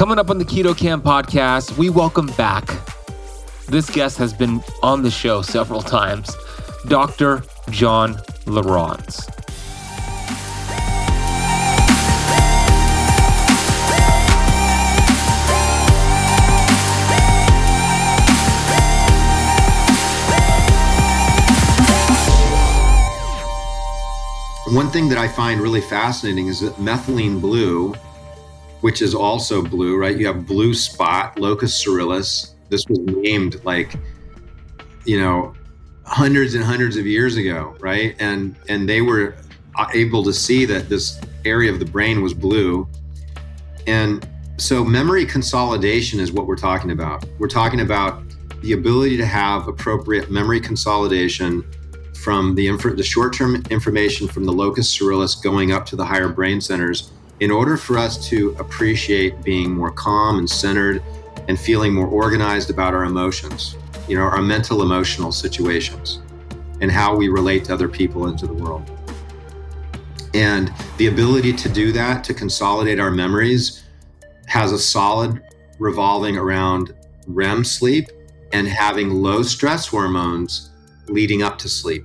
Coming up on the Keto Camp podcast, we welcome back. This guest has been on the show several times, Dr. John Lieurance. One thing that I find really fascinating is that methylene blue, which is also blue, right? You have blue spot, locus coeruleus. This was named like, you know, hundreds and hundreds of years ago, right? And and they were uh, able to see that this area of the brain was blue. And so memory consolidation is what we're talking about. We're talking about the ability to have appropriate memory consolidation from the, inf- the short-term information from the locus coeruleus going up to the higher brain centers in order for us to appreciate being more calm and centered and feeling more organized about our emotions you know our mental emotional situations and how we relate to other people into the world. And the ability to do that to consolidate our memories has a solid revolving around REM sleep and having low stress hormones leading up to sleep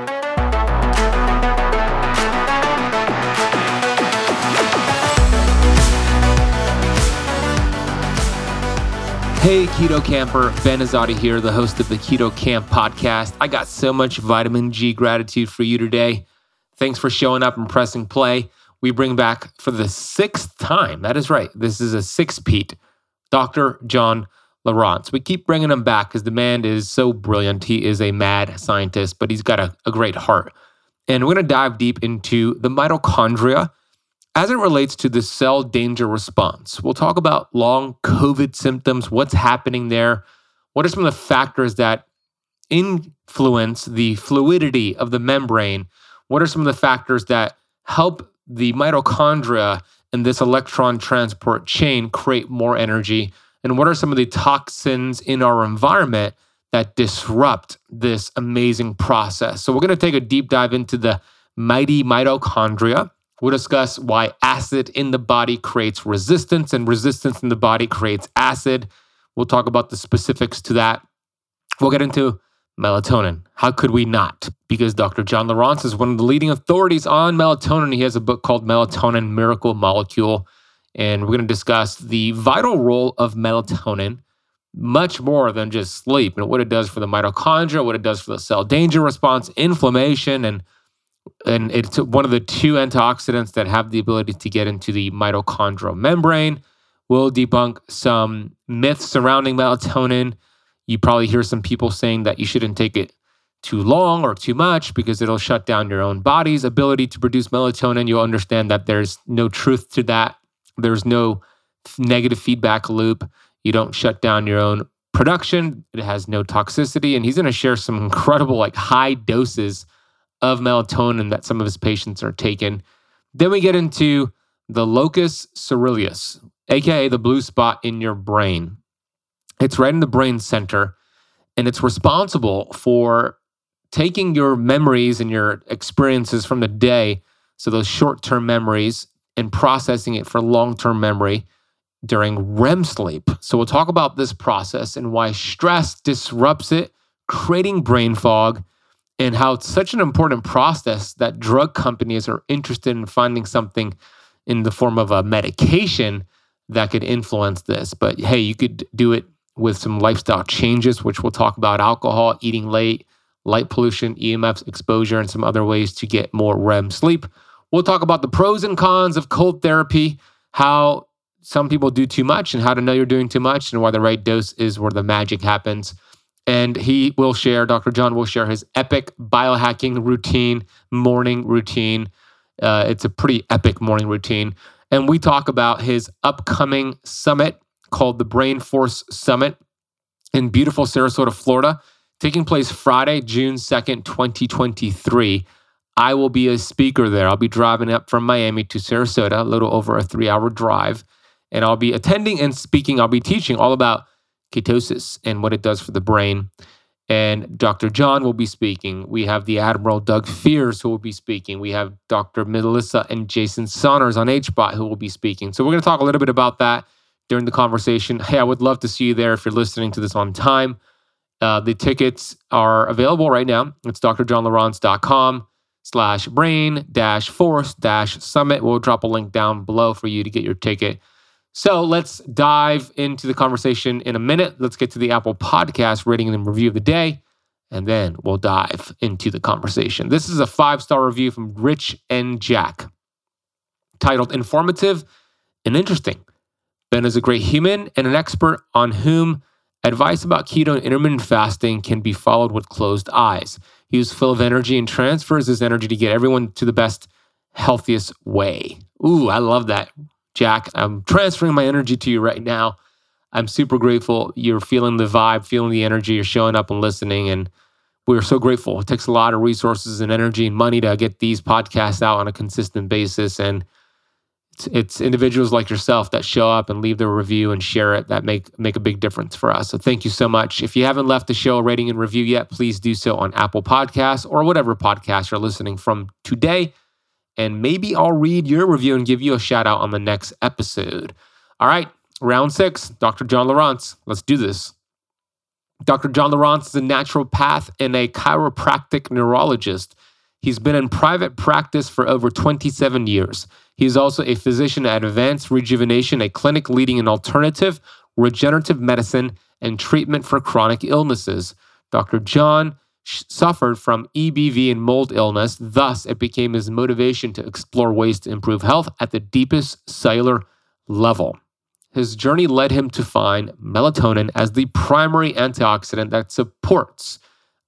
Hey, Keto Camper, Ben Azadi here, the host of the Keto Camp podcast. I got so much vitamin G gratitude for you today. Thanks for showing up and pressing play. We bring back for the sixth time, that is right, this is a six Pete, Dr. John Lieurance. We keep bringing him back because the man is so brilliant. He is a mad scientist, but he's got a, a great heart. And we're going to dive deep into the mitochondria as it relates to the cell danger response. We'll talk about long COVID symptoms, what's happening there, what are some of the factors that influence the fluidity of the membrane, what are some of the factors that help the mitochondria and this electron transport chain create more energy and what are some of the toxins in our environment that disrupt this amazing process. So, we're going to take a deep dive into the mighty mitochondria. We'll discuss why acid in the body creates resistance and resistance in the body creates acid. We'll talk about the specifics to that. We'll get into melatonin. How could we not? Because Dr. John Lieurance is one of the leading authorities on melatonin. He has a book called Melatonin Miracle Molecule and we're going to discuss the vital role of melatonin much more than just sleep and what it does for the mitochondria, what it does for the cell danger response, inflammation, and and it's one of the two antioxidants that have the ability to get into the mitochondrial membrane. We'll debunk some myths surrounding melatonin. You probably hear some people saying that you shouldn't take it too long or too much because it'll shut down your own body's ability to produce melatonin. You'll understand that there's no truth to that. There's no negative feedback loop. You don't shut down your own production. It has no toxicity. And he's going to share some incredible, like high doses of melatonin that some of his patients are taking. Then we get into the locus coeruleus, aka the blue spot in your brain. It's right in the brain center, and it's responsible for taking your memories and your experiences from the day, so those short term memories, and processing it for long term memory during REM sleep. So, we'll talk about this process and why stress disrupts it, creating brain fog, and how it's such an important process that drug companies are interested in finding something in the form of a medication that could influence this. But hey, you could do it with some lifestyle changes, which we'll talk about alcohol, eating late, light pollution, EMFs, exposure, and some other ways to get more REM sleep. We'll talk about the pros and cons of cold therapy, how some people do too much, and how to know you're doing too much, and why the right dose is where the magic happens. And he will share, Dr. John will share his epic biohacking routine, morning routine. Uh, it's a pretty epic morning routine. And we talk about his upcoming summit called the Brain Force Summit in beautiful Sarasota, Florida, taking place Friday, June 2nd, 2023. I will be a speaker there. I'll be driving up from Miami to Sarasota, a little over a three hour drive. And I'll be attending and speaking. I'll be teaching all about ketosis and what it does for the brain. And Dr. John will be speaking. We have the Admiral Doug Fears who will be speaking. We have Dr. Melissa and Jason Saunders on HBOT who will be speaking. So we're going to talk a little bit about that during the conversation. Hey, I would love to see you there if you're listening to this on time. Uh, the tickets are available right now. It's drjohnlieurance.com slash brain dash force dash summit. We'll drop a link down below for you to get your ticket. So let's dive into the conversation in a minute. Let's get to the Apple Podcast rating and review of the day, and then we'll dive into the conversation. This is a five star review from Rich and Jack titled Informative and Interesting. Ben is a great human and an expert on whom advice about keto and intermittent fasting can be followed with closed eyes. He is full of energy and transfers his energy to get everyone to the best, healthiest way. Ooh, I love that. Jack, I'm transferring my energy to you right now. I'm super grateful. You're feeling the vibe, feeling the energy. You're showing up and listening. And we're so grateful. It takes a lot of resources and energy and money to get these podcasts out on a consistent basis. And it's, it's individuals like yourself that show up and leave their review and share it that make make a big difference for us. So thank you so much. If you haven't left the show a rating and review yet, please do so on Apple Podcasts or whatever podcast you're listening from today and maybe I'll read your review and give you a shout out on the next episode. All right, round six, Dr. John Lieurance. Let's do this. Dr. John Lieurance is a naturopath and a chiropractic neurologist. He's been in private practice for over 27 years. He is also a physician at Advanced Rejuvenation, a clinic leading in alternative, regenerative medicine, and treatment for chronic illnesses. Dr. John suffered from EBV and mold illness. Thus, it became his motivation to explore ways to improve health at the deepest cellular level. His journey led him to find melatonin as the primary antioxidant that supports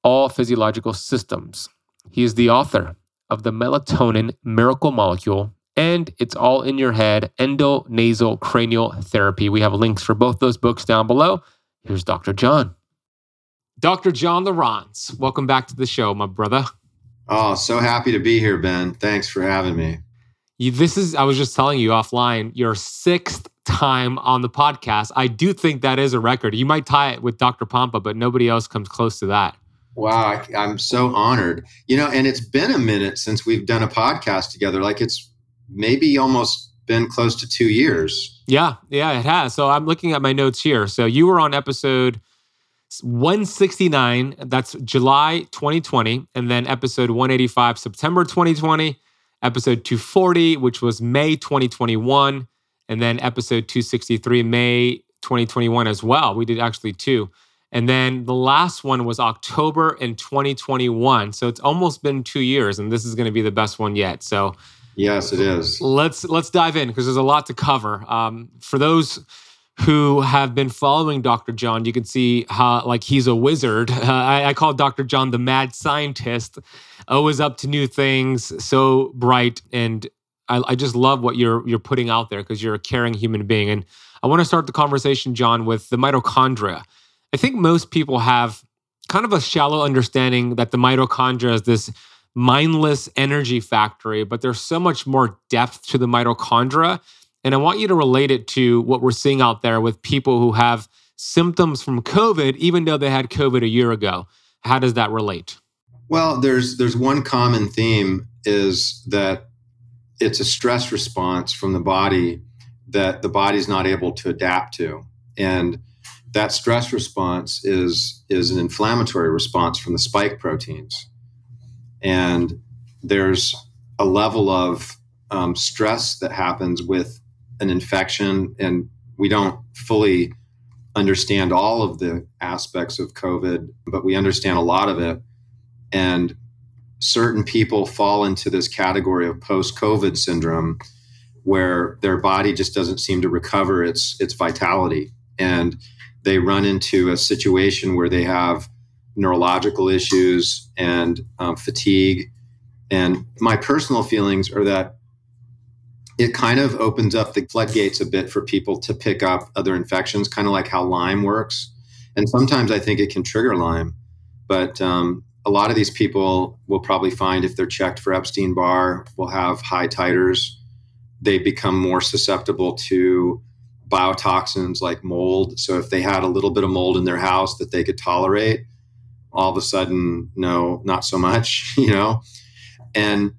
all physiological systems. He is the author of the Melatonin Miracle Molecule and It's All in Your Head endonasal Cranial Therapy. We have links for both those books down below. Here's Dr. John. Dr. John Lieurance, welcome back to the show, my brother. Oh, so happy to be here, Ben. Thanks for having me. You, this is, I was just telling you offline, your sixth time on the podcast. I do think that is a record. You might tie it with Dr. Pompa, but nobody else comes close to that. Wow, I, am so honored. You know, and it's been a minute since we've done a podcast together. Like it's maybe almost been close to two years. Yeah, yeah, it has. So I'm looking at my notes here. So you were on episode 169, that's July 2020, and then episode 185, September 2020, episode 240, which was May 2021, and then episode 263, May 2021 as well. We did actually two. And then the last one was October in 2021. So it's almost been two years, and this is going to be the best one yet. So yes, it is. Let's let's dive in because there's a lot to cover. Um, for those who have been following Dr. John, you can see how like he's a wizard. Uh, I, I, call Dr. John the mad scientist, always up to new things, so bright, and I, I just love what you're you're putting out there because you're a caring human being. And I want to start the conversation, John, with the mitochondria. I think most people have kind of a shallow understanding that the mitochondria is this mindless energy factory, but there's so much more depth to the mitochondria and I want you to relate it to what we're seeing out there with people who have symptoms from COVID, even though they had COVID a year ago. How does that relate? Well, there's there's one common theme is that it's a stress response from the body that the body's not able to adapt to. And that stress response is is an inflammatory response from the spike proteins. And there's a level of um, stress that happens with an infection, and we don't fully understand all of the aspects of COVID, but we understand a lot of it. And certain people fall into this category of post COVID syndrome where their body just doesn't seem to recover its its vitality and they run into a situation where they have neurological issues and um, fatigue. And my personal feelings are that it kind of opens up the floodgates a bit for people to pick up other infections, kind of like how Lyme works. And sometimes I think it can trigger Lyme. But um, a lot of these people will probably find if they're checked for Epstein Barr, will have high titers. They become more susceptible to biotoxins like mold. So if they had a little bit of mold in their house that they could tolerate, all of a sudden, no, not so much, you know? And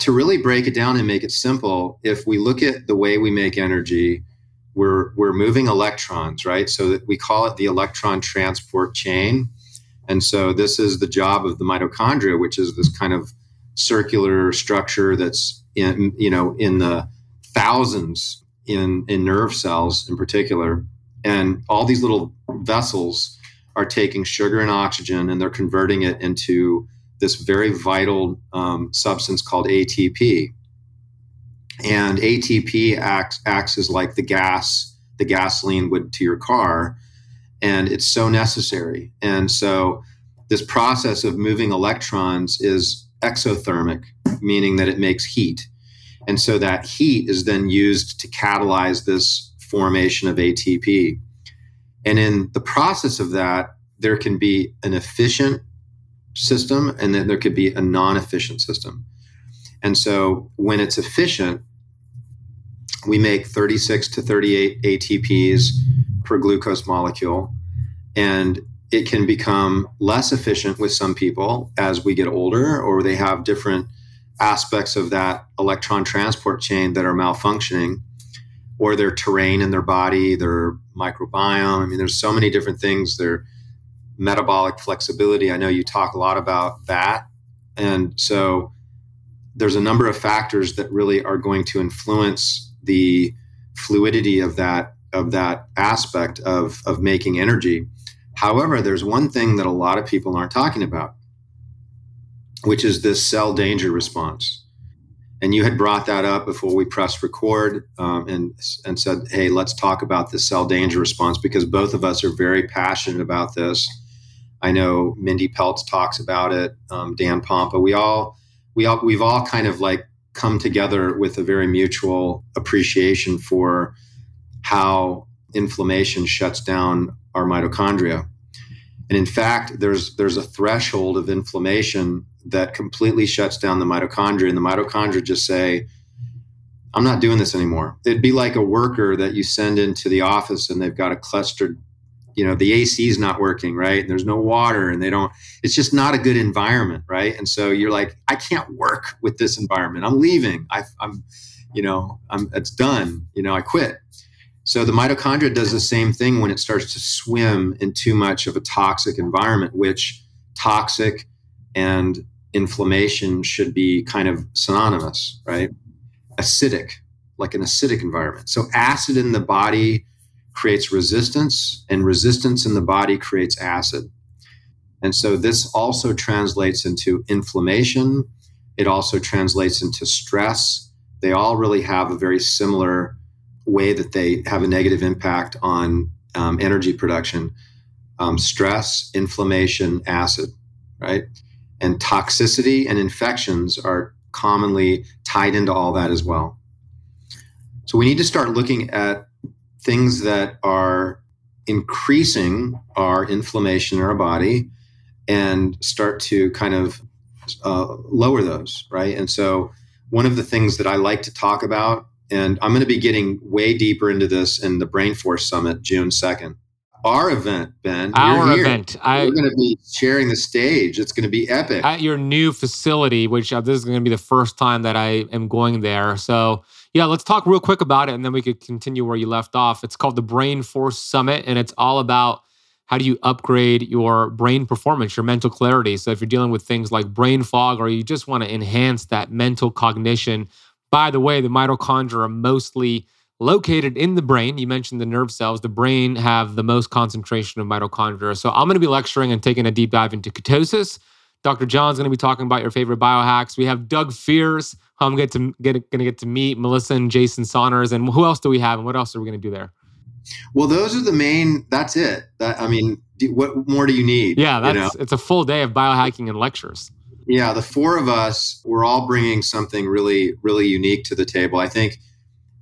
to really break it down and make it simple, if we look at the way we make energy, we're, we're moving electrons, right? So that we call it the electron transport chain. And so this is the job of the mitochondria, which is this kind of circular structure that's in, you know, in the thousands in, in nerve cells in particular. And all these little vessels are taking sugar and oxygen and they're converting it into this very vital um, substance called ATP. And ATP acts, acts as like the gas, the gasoline would to your car. And it's so necessary. And so this process of moving electrons is exothermic, meaning that it makes heat. And so that heat is then used to catalyze this formation of ATP. And in the process of that, there can be an efficient system and then there could be a non efficient system. And so when it's efficient, we make 36 to 38 ATPs per glucose molecule. And it can become less efficient with some people as we get older, or they have different aspects of that electron transport chain that are malfunctioning or their terrain in their body, their microbiome. I mean, there's so many different things. Their metabolic flexibility. I know you talk a lot about that. And so there's a number of factors that really are going to influence the fluidity of that of that aspect of, of making energy. However, there's one thing that a lot of people aren't talking about, which is this cell danger response and you had brought that up before we pressed record um, and and said, "Hey, let's talk about the cell danger response because both of us are very passionate about this." I know Mindy Pelz talks about it, um, Dan Pompa. We all we all we've all kind of like come together with a very mutual appreciation for how inflammation shuts down our mitochondria. And in fact, there's there's a threshold of inflammation that completely shuts down the mitochondria, and the mitochondria just say, "I'm not doing this anymore." It'd be like a worker that you send into the office, and they've got a clustered, you know, the AC is not working, right? There's no water, and they don't. It's just not a good environment, right? And so you're like, "I can't work with this environment. I'm leaving. I, I'm, you know, I'm. It's done. You know, I quit." So the mitochondria does the same thing when it starts to swim in too much of a toxic environment, which toxic and inflammation should be kind of synonymous, right? Acidic, like an acidic environment. So acid in the body creates resistance, and resistance in the body creates acid. And so this also translates into inflammation. It also translates into stress. They all really have a very similar way that they have a negative impact on um, energy production um, stress, inflammation, acid, right? And toxicity and infections are commonly tied into all that as well. So we need to start looking at things that are increasing our inflammation in our body and start to kind of uh, lower those, right? And so one of the things that I like to talk about and I'm going to be getting way deeper into this in the Brain Force Summit June 2nd. Our event, Ben. Our event. I, We're going to be sharing the stage. It's going to be epic. At your new facility, which uh, this is going to be the first time that I am going there. So, yeah, let's talk real quick about it and then we could continue where you left off. It's called the Brain Force Summit and it's all about how do you upgrade your brain performance, your mental clarity. So, if you're dealing with things like brain fog or you just want to enhance that mental cognition, by the way, the mitochondria are mostly located in the brain. You mentioned the nerve cells. The brain have the most concentration of mitochondria. So I'm going to be lecturing and taking a deep dive into ketosis. Dr. John's going to be talking about your favorite biohacks. We have Doug Fears, I'm going to get going to get to meet, Melissa and Jason Saunders, and who else do we have, and what else are we going to do there? Well, those are the main. That's it. That I mean, what more do you need? Yeah, that's you know? it's a full day of biohacking and lectures. Yeah, the four of us, we're all bringing something really, really unique to the table. I think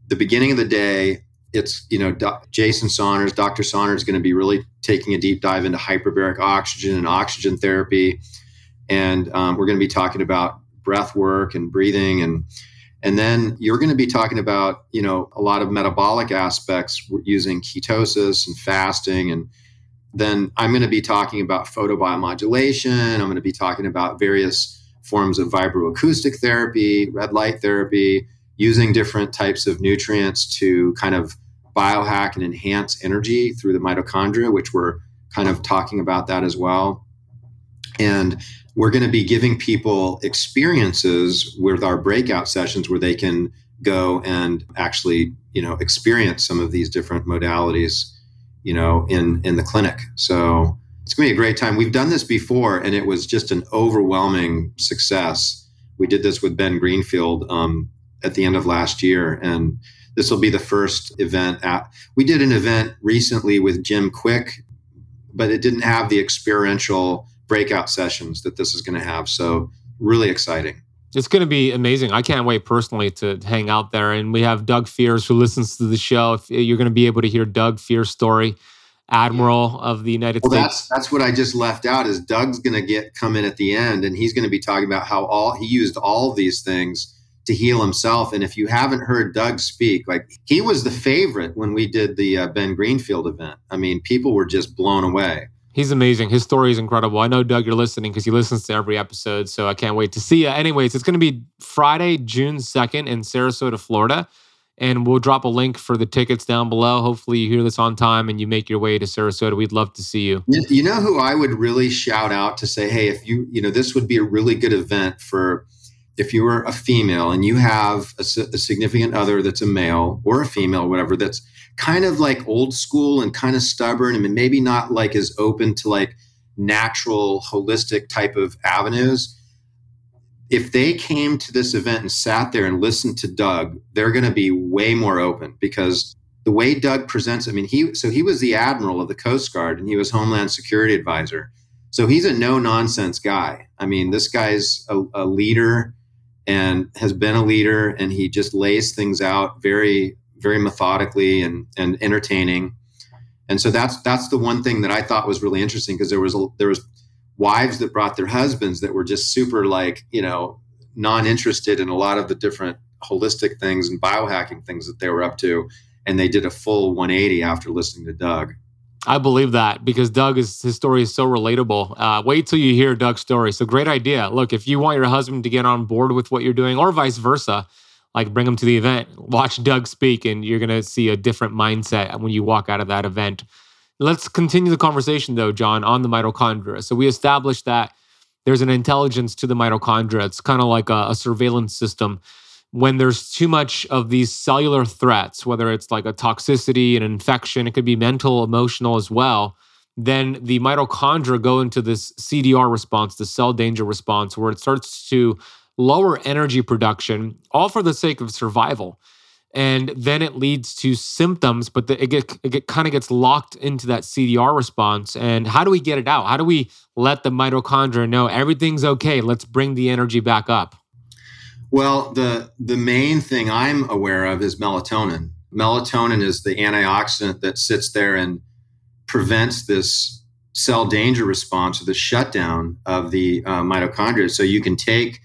the beginning of the day, it's you know Do- Jason Saunders, Dr. Saunders, is going to be really taking a deep dive into hyperbaric oxygen and oxygen therapy, and um, we're going to be talking about breath work and breathing. And and then you're going to be talking about you know a lot of metabolic aspects using ketosis and fasting. And then i'm going to be talking about photobiomodulation. I'm going to be talking about various forms of vibroacoustic therapy red light therapy using different types of nutrients to kind of biohack and enhance energy through the mitochondria, which we're kind of talking about that as well. And we're going to be giving people experiences with our breakout sessions where they can go and actually, you know, experience some of these different modalities, you know, in in the clinic. So it's going to be a great time. We've done this before, and it was just an overwhelming success. We did this with Ben Greenfield um, at the end of last year. And this will be the first event. At, we did an event recently with Jim Kwik but it didn't have the experiential breakout sessions that this is going to have. So, really exciting. It's going to be amazing. I can't wait personally to hang out there. And we have Doug Fears who listens to the show. If you're going to be able to hear Doug Fears' story, Admiral of the United well, States. That's that's what I just left out. Is Doug's going to get come in at the end, and he's going to be talking about how all he used all of these things to heal himself. And if you haven't heard Doug speak, like he was the favorite when we did the uh, Ben Greenfield event. I mean, people were just blown away. He's amazing. His story is incredible. I know Doug, you're listening because he listens to every episode, so I can't wait to see you. Anyways, it's going to be Friday, June second, in Sarasota, Florida, and we'll drop a link for the tickets down below. Hopefully, you hear this on time and you make your way to Sarasota. We'd love to see you. You know who I would really shout out to say, hey, if you, you know, this would be a really good event for if you are a female and you have a, a, significant other that's a male or a female, whatever, that's kind of like old school and kind of stubborn and maybe not like as open to like natural, holistic type of avenues. If they came to this event and sat there and listened to Doug, they're going to be way more open because the way Doug presents, I mean, he so he was the admiral of the Coast Guard and he was Homeland Security advisor. So he's a no nonsense guy. I mean, this guy's a, a leader and has been a leader and he just lays things out very very methodically and and entertaining and so that's that's the one thing that I thought was really interesting because there was a, there was wives that brought their husbands that were just super like you know non-interested in a lot of the different holistic things and biohacking things that they were up to and they did a full 180 after listening to Doug. I believe that because Doug is his story is so relatable. Uh, wait till you hear Doug's story. So great idea. Look, if you want your husband to get on board with what you're doing, or vice versa, like bring him to the event, watch Doug speak, and you're gonna see a different mindset when you walk out of that event. Let's continue the conversation though, John, on the mitochondria. So we established that there's an intelligence to the mitochondria. It's kind of like a, a surveillance system when there's too much of these cellular threats, whether it's like a toxicity, an infection, it could be mental, emotional as well, then the mitochondria go into this CDR response, the cell danger response, where it starts to lower energy production, all for the sake of survival. And then it leads to symptoms, but the, it, get, it get, kind of gets locked into that CDR response. And how do we get it out? How do we let the mitochondria know everything's okay? Let's bring the energy back up. Well, the the main thing I'm aware of is melatonin. Melatonin is the antioxidant that sits there and prevents this cell danger response or the shutdown of the uh, mitochondria. So you can take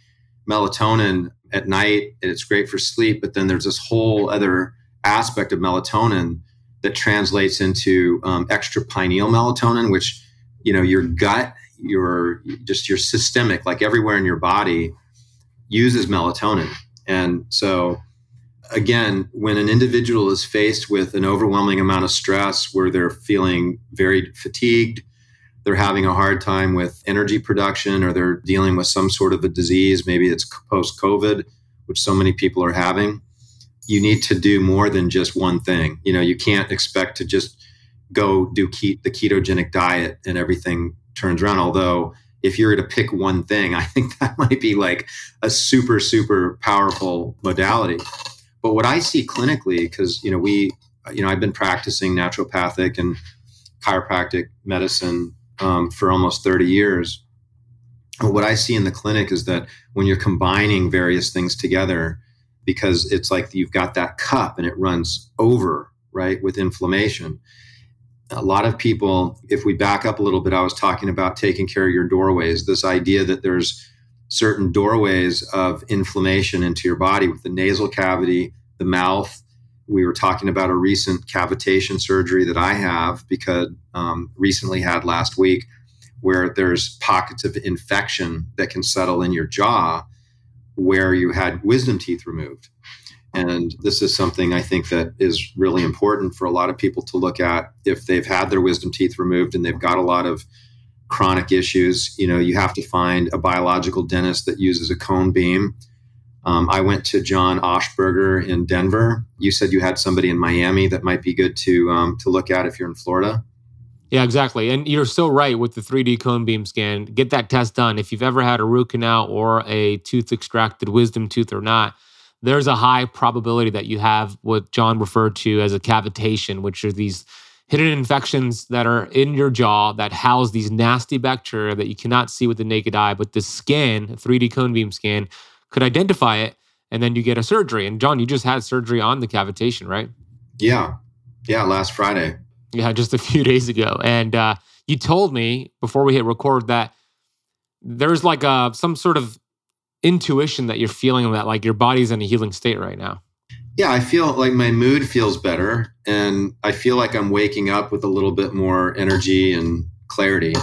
melatonin at night, and it's great for sleep. But then there's this whole other aspect of melatonin that translates into um, extra pineal melatonin, which you know your gut, your just your systemic, like everywhere in your body uses melatonin. And so, again, when an individual is faced with an overwhelming amount of stress where they're feeling very fatigued, they're having a hard time with energy production, or they're dealing with some sort of a disease, maybe it's post COVID, which so many people are having, you need to do more than just one thing. You know, you can't expect to just go do ke- the ketogenic diet and everything turns around. Although if you were to pick one thing, I think that might be like a super, super powerful modality. But what I see clinically, because you know, we, you know, I've been practicing naturopathic and chiropractic medicine um, for almost 30 years. what I see in the clinic is that when you're combining various things together, because it's like you've got that cup and it runs over, right, with inflammation. A lot of people, if we back up a little bit, I was talking about taking care of your doorways, this idea that there's certain doorways of inflammation into your body with the nasal cavity, the mouth. We were talking about a recent cavitation surgery that I have because um, recently had last week, where there's pockets of infection that can settle in your jaw where you had wisdom teeth removed. And this is something I think that is really important for a lot of people to look at if they've had their wisdom teeth removed and they've got a lot of chronic issues. You know, you have to find a biological dentist that uses a cone beam. Um, I went to John Oshberger in Denver. You said you had somebody in Miami that might be good to um, to look at if you're in Florida. Yeah, exactly. And you're so right with the 3D cone beam scan. Get that test done. If you've ever had a root canal or a tooth extracted, wisdom tooth or not, there's a high probability that you have what John referred to as a cavitation, which are these hidden infections that are in your jaw that house these nasty bacteria that you cannot see with the naked eye. But the scan, 3D cone beam scan, could identify it, and then you get a surgery. And John, you just had surgery on the cavitation, right? Yeah, yeah, last Friday. Yeah, just a few days ago. And uh, you told me before we hit record that there's like a some sort of intuition that you're feeling that like your body's in a healing state right now. Yeah, I feel like my mood feels better and I feel like I'm waking up with a little bit more energy and clarity,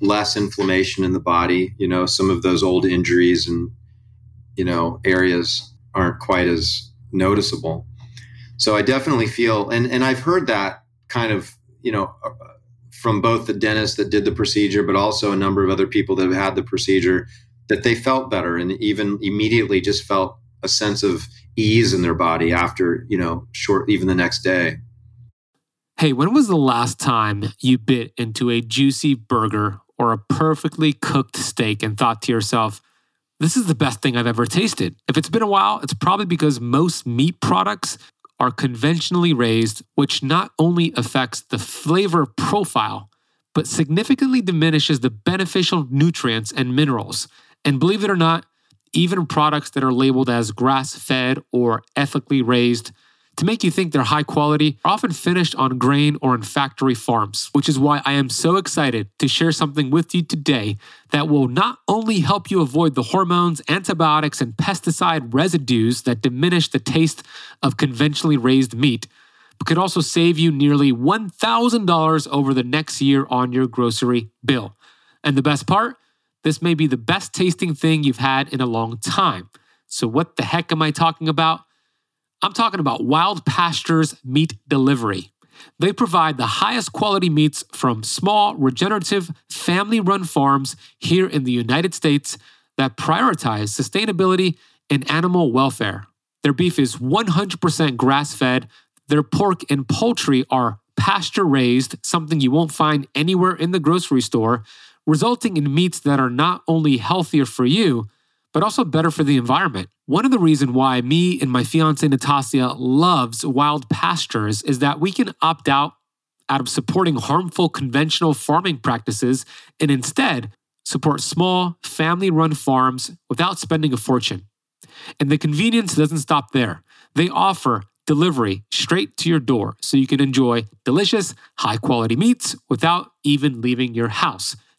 less inflammation in the body. You know, some of those old injuries and, you know, areas aren't quite as noticeable. So I definitely feel, and, and I've heard that kind of, you know, uh, from both the dentist that did the procedure, but also a number of other people that have had the procedure that they felt better and even immediately just felt a sense of ease in their body after, you know, short, even the next day. Hey, when was the last time you bit into a juicy burger or a perfectly cooked steak and thought to yourself, this is the best thing I've ever tasted? If it's been a while, it's probably because most meat products are conventionally raised, which not only affects the flavor profile, but significantly diminishes the beneficial nutrients and minerals. And believe it or not, even products that are labeled as grass fed or ethically raised to make you think they're high quality are often finished on grain or in factory farms, which is why I am so excited to share something with you today that will not only help you avoid the hormones, antibiotics, and pesticide residues that diminish the taste of conventionally raised meat, but could also save you nearly $1,000 over the next year on your grocery bill. And the best part? This may be the best tasting thing you've had in a long time. So, what the heck am I talking about? I'm talking about Wild Pastures Meat Delivery. They provide the highest quality meats from small, regenerative, family run farms here in the United States that prioritize sustainability and animal welfare. Their beef is 100% grass fed. Their pork and poultry are pasture raised, something you won't find anywhere in the grocery store resulting in meats that are not only healthier for you, but also better for the environment. One of the reasons why me and my fiance Natasia loves wild pastures is that we can opt out out of supporting harmful conventional farming practices and instead support small family-run farms without spending a fortune. And the convenience doesn't stop there. They offer delivery straight to your door so you can enjoy delicious, high-quality meats without even leaving your house.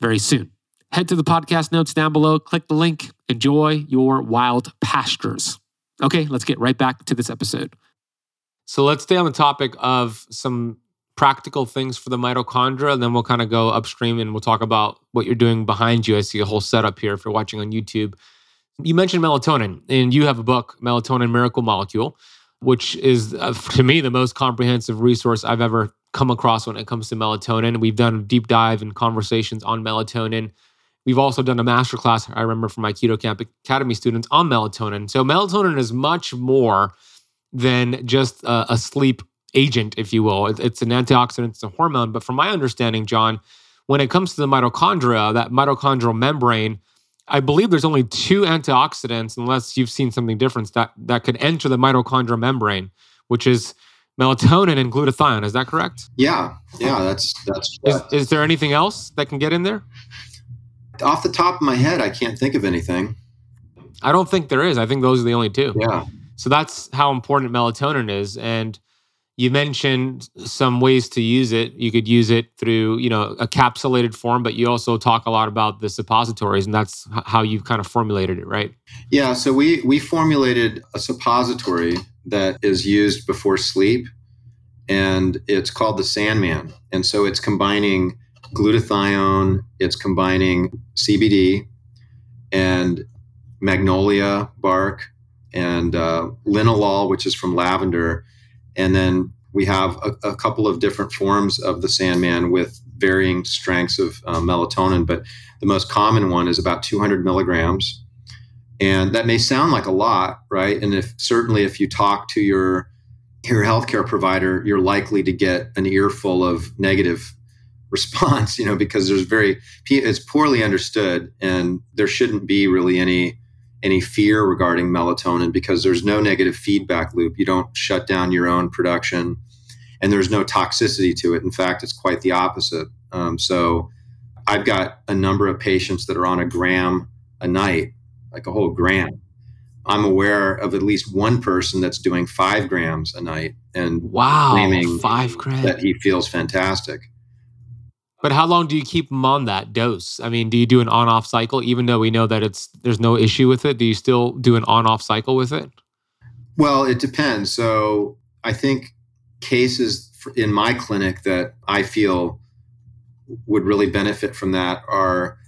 very soon. Head to the podcast notes down below, click the link, enjoy your wild pastures. Okay, let's get right back to this episode. So let's stay on the topic of some practical things for the mitochondria, and then we'll kind of go upstream and we'll talk about what you're doing behind you. I see a whole setup here if you're watching on YouTube. You mentioned melatonin, and you have a book, Melatonin Miracle Molecule, which is, uh, to me, the most comprehensive resource I've ever come across when it comes to melatonin. We've done a deep dive and conversations on melatonin. We've also done a masterclass, I remember, from my Keto Camp Academy students on melatonin. So, melatonin is much more than just a, a sleep agent, if you will. It, it's an antioxidant, it's a hormone. But from my understanding, John, when it comes to the mitochondria, that mitochondrial membrane, I believe there's only two antioxidants, unless you've seen something different, that, that could enter the mitochondrial membrane, which is melatonin and glutathione. Is that correct? Yeah, yeah, that's that's. Is, is, there anything else that can get in there? Off the top of my head, I can't think of anything. I don't think there is. I think those are the only two. Yeah. So that's how important melatonin is, and you mentioned some ways to use it. You could use it through, you know, a capsulated form, but you also talk a lot about the suppositories, and that's how you kind of formulated it, right? Yeah. So we we formulated a suppository that is used before sleep, and it's called the Sandman. And so it's combining glutathione, it's combining CBD, and magnolia bark, and uh, linalool, which is from lavender and then we have a, a, couple of different forms of the Sandman with varying strengths of uh, melatonin, but the most common one is about 200 milligrams. And that may sound like a lot, right? And if certainly if you talk to your your healthcare provider, you're likely to get an earful of negative response, you know, because there's very it's poorly understood, and there shouldn't be really any any fear regarding melatonin because there's no negative feedback loop. You don't shut down your own production, and there's no toxicity to it. In fact, it's quite the opposite. Um, so, I've got a number of patients that are on a gram a night, like a whole gram. I'm aware of at least one person that's doing five grams a night and wow, five grams that he feels fantastic. But how long do you keep them on that dose? I mean, do you do an on-off cycle, even though we know that it's there's no issue with it? Do you still do an on-off cycle with it? Well, it depends. So I think cases in my clinic that I feel would really benefit from that are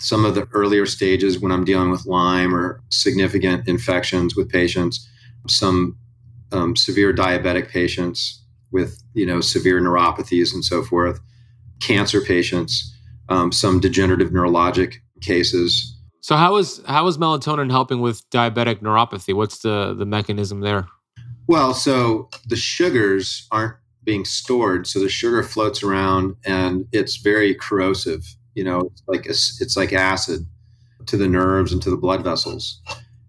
some of the earlier stages when I'm dealing with Lyme or significant infections with patients, some um, severe diabetic patients with you know severe neuropathies and so forth cancer patients, um, some degenerative neurologic cases. So how is how is melatonin helping with diabetic neuropathy? What's the the mechanism there? Well, so the sugars aren't being stored, so the sugar floats around and it's very corrosive. You know, it's like it's like acid to the nerves and to the blood vessels,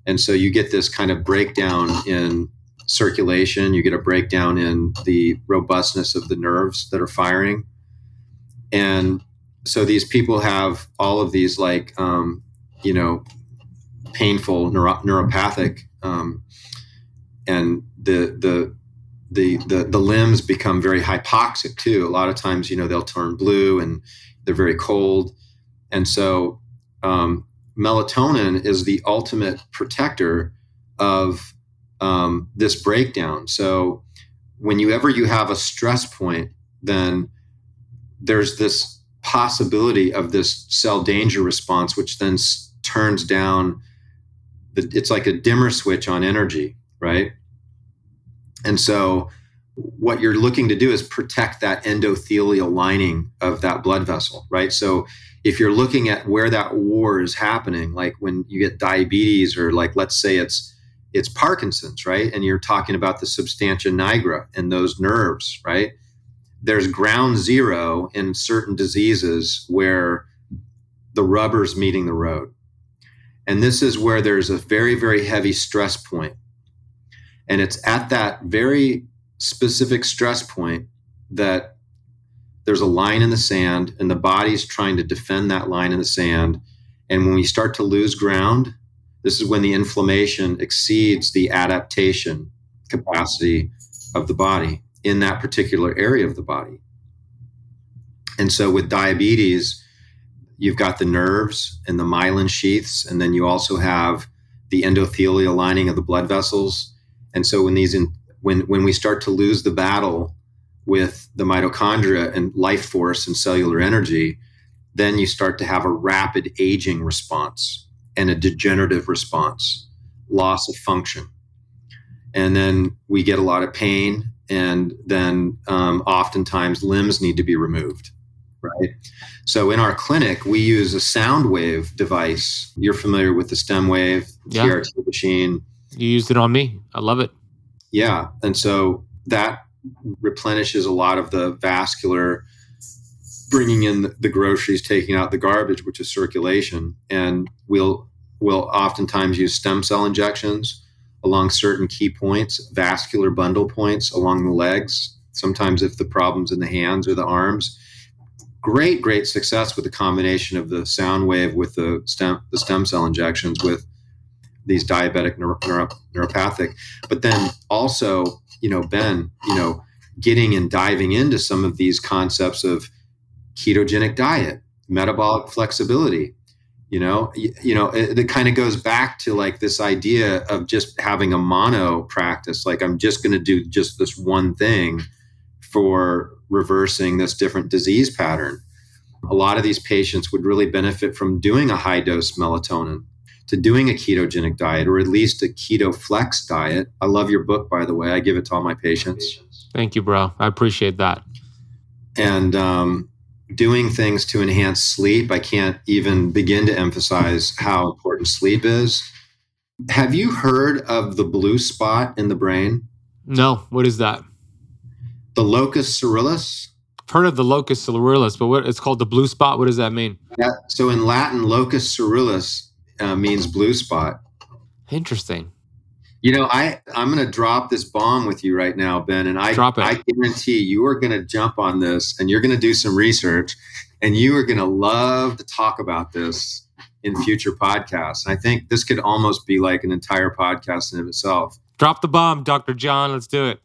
and so you get this kind of breakdown in circulation. You get a breakdown in the robustness of the nerves that are firing, and so these people have all of these like um, you know painful neuro- neuropathic um, and the, the the the the limbs become very hypoxic too. A lot of times you know they'll turn blue and they're very cold and so um, melatonin is the ultimate protector of um, this breakdown so whenever you have a stress point then there's this possibility of this cell danger response, which then s- turns down. The, it's like a dimmer switch on energy, right? And so, what you're looking to do is protect that endothelial lining of that blood vessel, right? So, if you're looking at where that war is happening, like when you get diabetes, or like let's say it's it's Parkinson's, right? And you're talking about the substantia nigra and those nerves, right? there's ground zero in certain diseases where the rubber's meeting the road. And this is where there's a very, very heavy stress point. And it's at that very specific stress point that there's a line in the sand, and the body's trying to defend that line in the sand. And when we start to lose ground, this is when the inflammation exceeds the adaptation capacity of the body in that particular area of the body. And so with diabetes, you've got the nerves and the myelin sheaths, and then you also have the endothelial lining of the blood vessels. And so when these in, when when we start to lose the battle with the mitochondria and life force and cellular energy, then you start to have a rapid aging response and a degenerative response, loss of function. And then we get a lot of pain, and then um, oftentimes limbs need to be removed, right? So in our clinic, we use a sound wave device. You're familiar with the stem wave, yeah. TRT machine. You used it on me. I love it. Yeah. And so that replenishes a lot of the vascular bringing in the groceries, taking out the garbage, which is circulation. And we'll we'll oftentimes use stem cell injections along certain key points, vascular bundle points along the legs. Sometimes if the problem's in the hands or the arms. Great, great success with the combination of the sound wave with the stem the stem cell injections with these diabetic neuro, neuro, neuropathic. But then also, you know, Ben, you know, getting and diving into some of these concepts of ketogenic diet, metabolic flexibility. You know, you, you know, it, it kind of goes back to like this idea of just having a mono practice. Like I'm just going to do just this one thing for reversing this different disease pattern. A lot of these patients would really benefit from doing a high dose melatonin, to doing a ketogenic diet, or at least a keto flex diet. I love your book, by the way. I give it to all my patients. Thank you, bro. I appreciate that. And um, doing things to enhance sleep. I can't even begin to emphasize how important sleep is. Have you heard of the blue spot in the brain? No. What is that? The locus coeruleus. I've heard of the locus coeruleus, but what it's called the blue spot. What does that mean? Yeah. So in Latin, locus coeruleus uh, means blue spot. Interesting. You know, I I'm going to drop this bomb with you right now, Ben, and I I guarantee you are going to jump on this and you're going to do some research, and you are going to love to talk about this in future podcasts. And I think this could almost be like an entire podcast in of itself. Drop the bomb, Dr. John. Let's do it.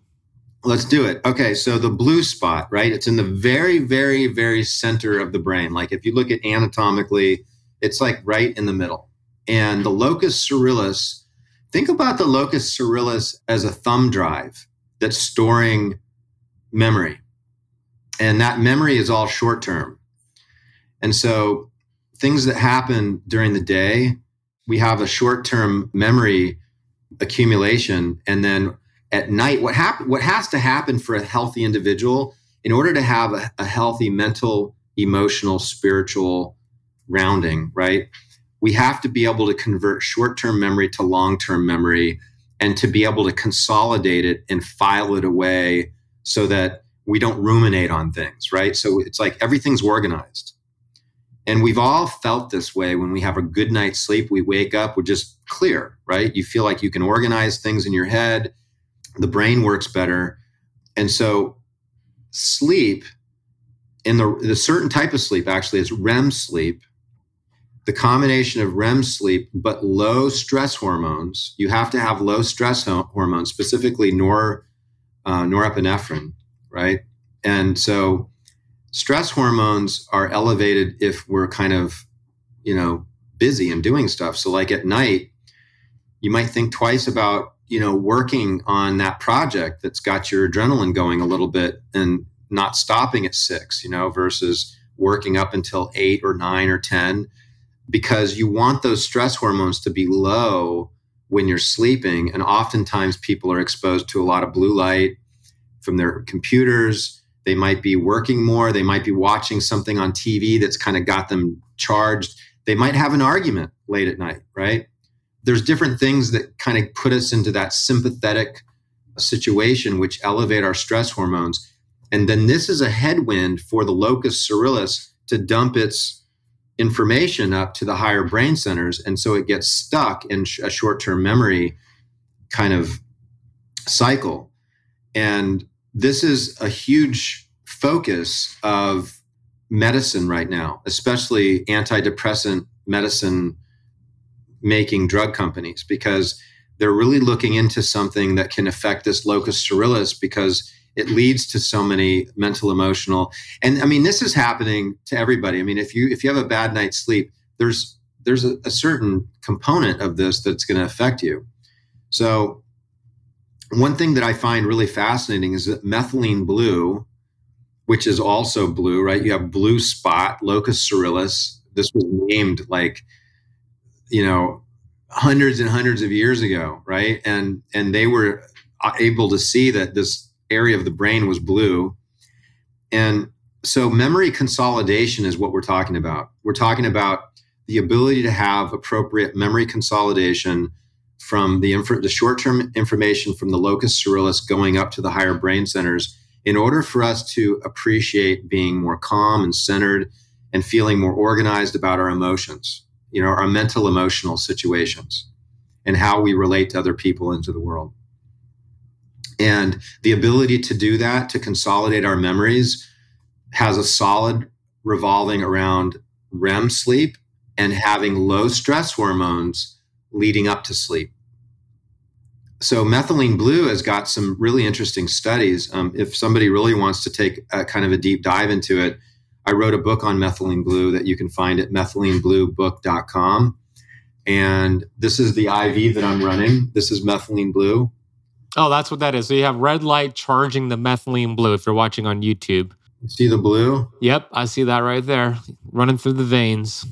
Let's do it. Okay, so the blue spot, right? It's in the very, very, very center of the brain. Like if you look at anatomically, it's like right in the middle. And the locus coeruleus Think about the locus coeruleus as a thumb drive that's storing memory. And that memory is all short term. And so things that happen during the day, we have a short term memory accumulation. And then at night, what, hap- what has to happen for a healthy individual in order to have a, a healthy mental, emotional, spiritual rounding, right? We have to be able to convert short term memory to long term memory and to be able to consolidate it and file it away so that we don't ruminate on things, right? So it's like everything's organized. And we've all felt this way when we have a good night's sleep. We wake up, we're just clear, right? You feel like you can organize things in your head, the brain works better. And so, sleep, in the, the certain type of sleep actually is REM sleep, the combination of REM sleep, but low stress hormones. You have to have low stress hormones, specifically nor, uh, norepinephrine, right? And so stress hormones are elevated if we're kind of, you know, busy and doing stuff. So, like at night, you might think twice about, you know, working on that project that's got your adrenaline going a little bit and not stopping at six, you know, versus working up until eight or nine or 10 because you want those stress hormones to be low when you're sleeping. And oftentimes people are exposed to a lot of blue light from their computers. They might be working more. They might be watching something on TV that's kind of got them charged. They might have an argument late at night, right? There's different things that kind of put us into that sympathetic situation, which elevate our stress hormones. And then this is a headwind for the locus coeruleus to dump its information up to the higher brain centers. And so it gets stuck in a short term memory kind of cycle. And this is a huge focus of medicine right now, especially antidepressant medicine making drug companies, because they're really looking into something that can affect this locus coeruleus because it leads to so many mental emotional and i mean this is happening to everybody. I mean if you if you have a bad night's sleep there's there's a, a certain component of this that's going to affect you. So one thing that i find really fascinating is that methylene blue which is also blue right? You have blue spot locus coeruleus. This was named like you know hundreds and hundreds of years ago right? And and they were uh, able to see that this area of the brain was blue. And so memory consolidation is what we're talking about. We're talking about the ability to have appropriate memory consolidation from the, inf- the short-term information from the locus coeruleus going up to the higher brain centers in order for us to appreciate being more calm and centered and feeling more organized about our emotions, you know, our mental emotional situations and how we relate to other people into the world. And the ability to do that, to consolidate our memories, has a solid revolving around REM sleep and having low stress hormones leading up to sleep. So, methylene blue has got some really interesting studies. Um, if somebody really wants to take a, kind of a deep dive into it, I wrote a book on methylene blue that you can find at methylenebluebook.com. And this is the IV that I'm running. This is methylene blue. Oh, that's what that is. So you have red light charging the methylene blue if you're watching on YouTube. See the blue? Yep, I see that right there running through the veins.